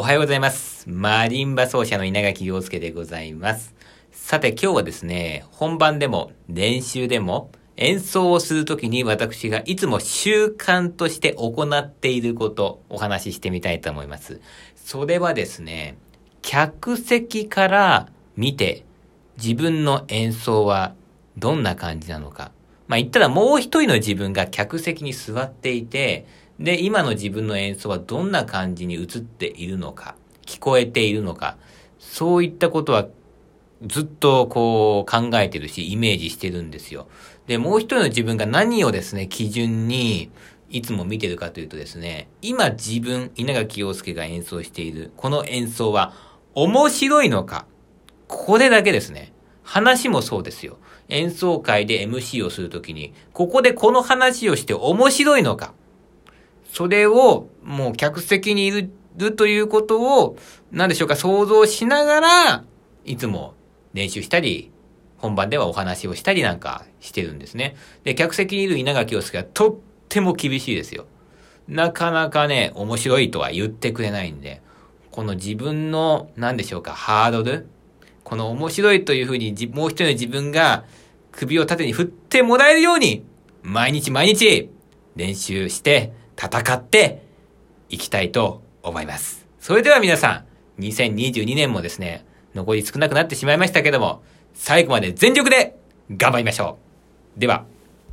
おはようございます。マリンバ奏者の稲垣陽介でございます。さて今日はですね、本番でも練習でも演奏をするときに私がいつも習慣として行っていることお話ししてみたいと思います。それはですね、客席から見て自分の演奏はどんな感じなのか。まあ言ったらもう一人の自分が客席に座っていて、で、今の自分の演奏はどんな感じに映っているのか、聞こえているのか、そういったことはずっとこう考えてるし、イメージしてるんですよ。で、もう一人の自分が何をですね、基準にいつも見てるかというとですね、今自分、稲垣陽介が演奏しているこの演奏は面白いのか、これだけですね。話もそうですよ。演奏会で MC をするときに、ここでこの話をして面白いのか。それを、もう客席にいるということを、何でしょうか、想像しながら、いつも練習したり、本番ではお話をしたりなんかしてるんですね。で、客席にいる稲垣陽介はとっても厳しいですよ。なかなかね、面白いとは言ってくれないんで、この自分の、何でしょうか、ハードルこの面白いというふうに、もう一人の自分が首を縦に振ってもらえるように、毎日毎日練習して戦っていきたいと思います。それでは皆さん、2022年もですね、残り少なくなってしまいましたけども、最後まで全力で頑張りましょう。では。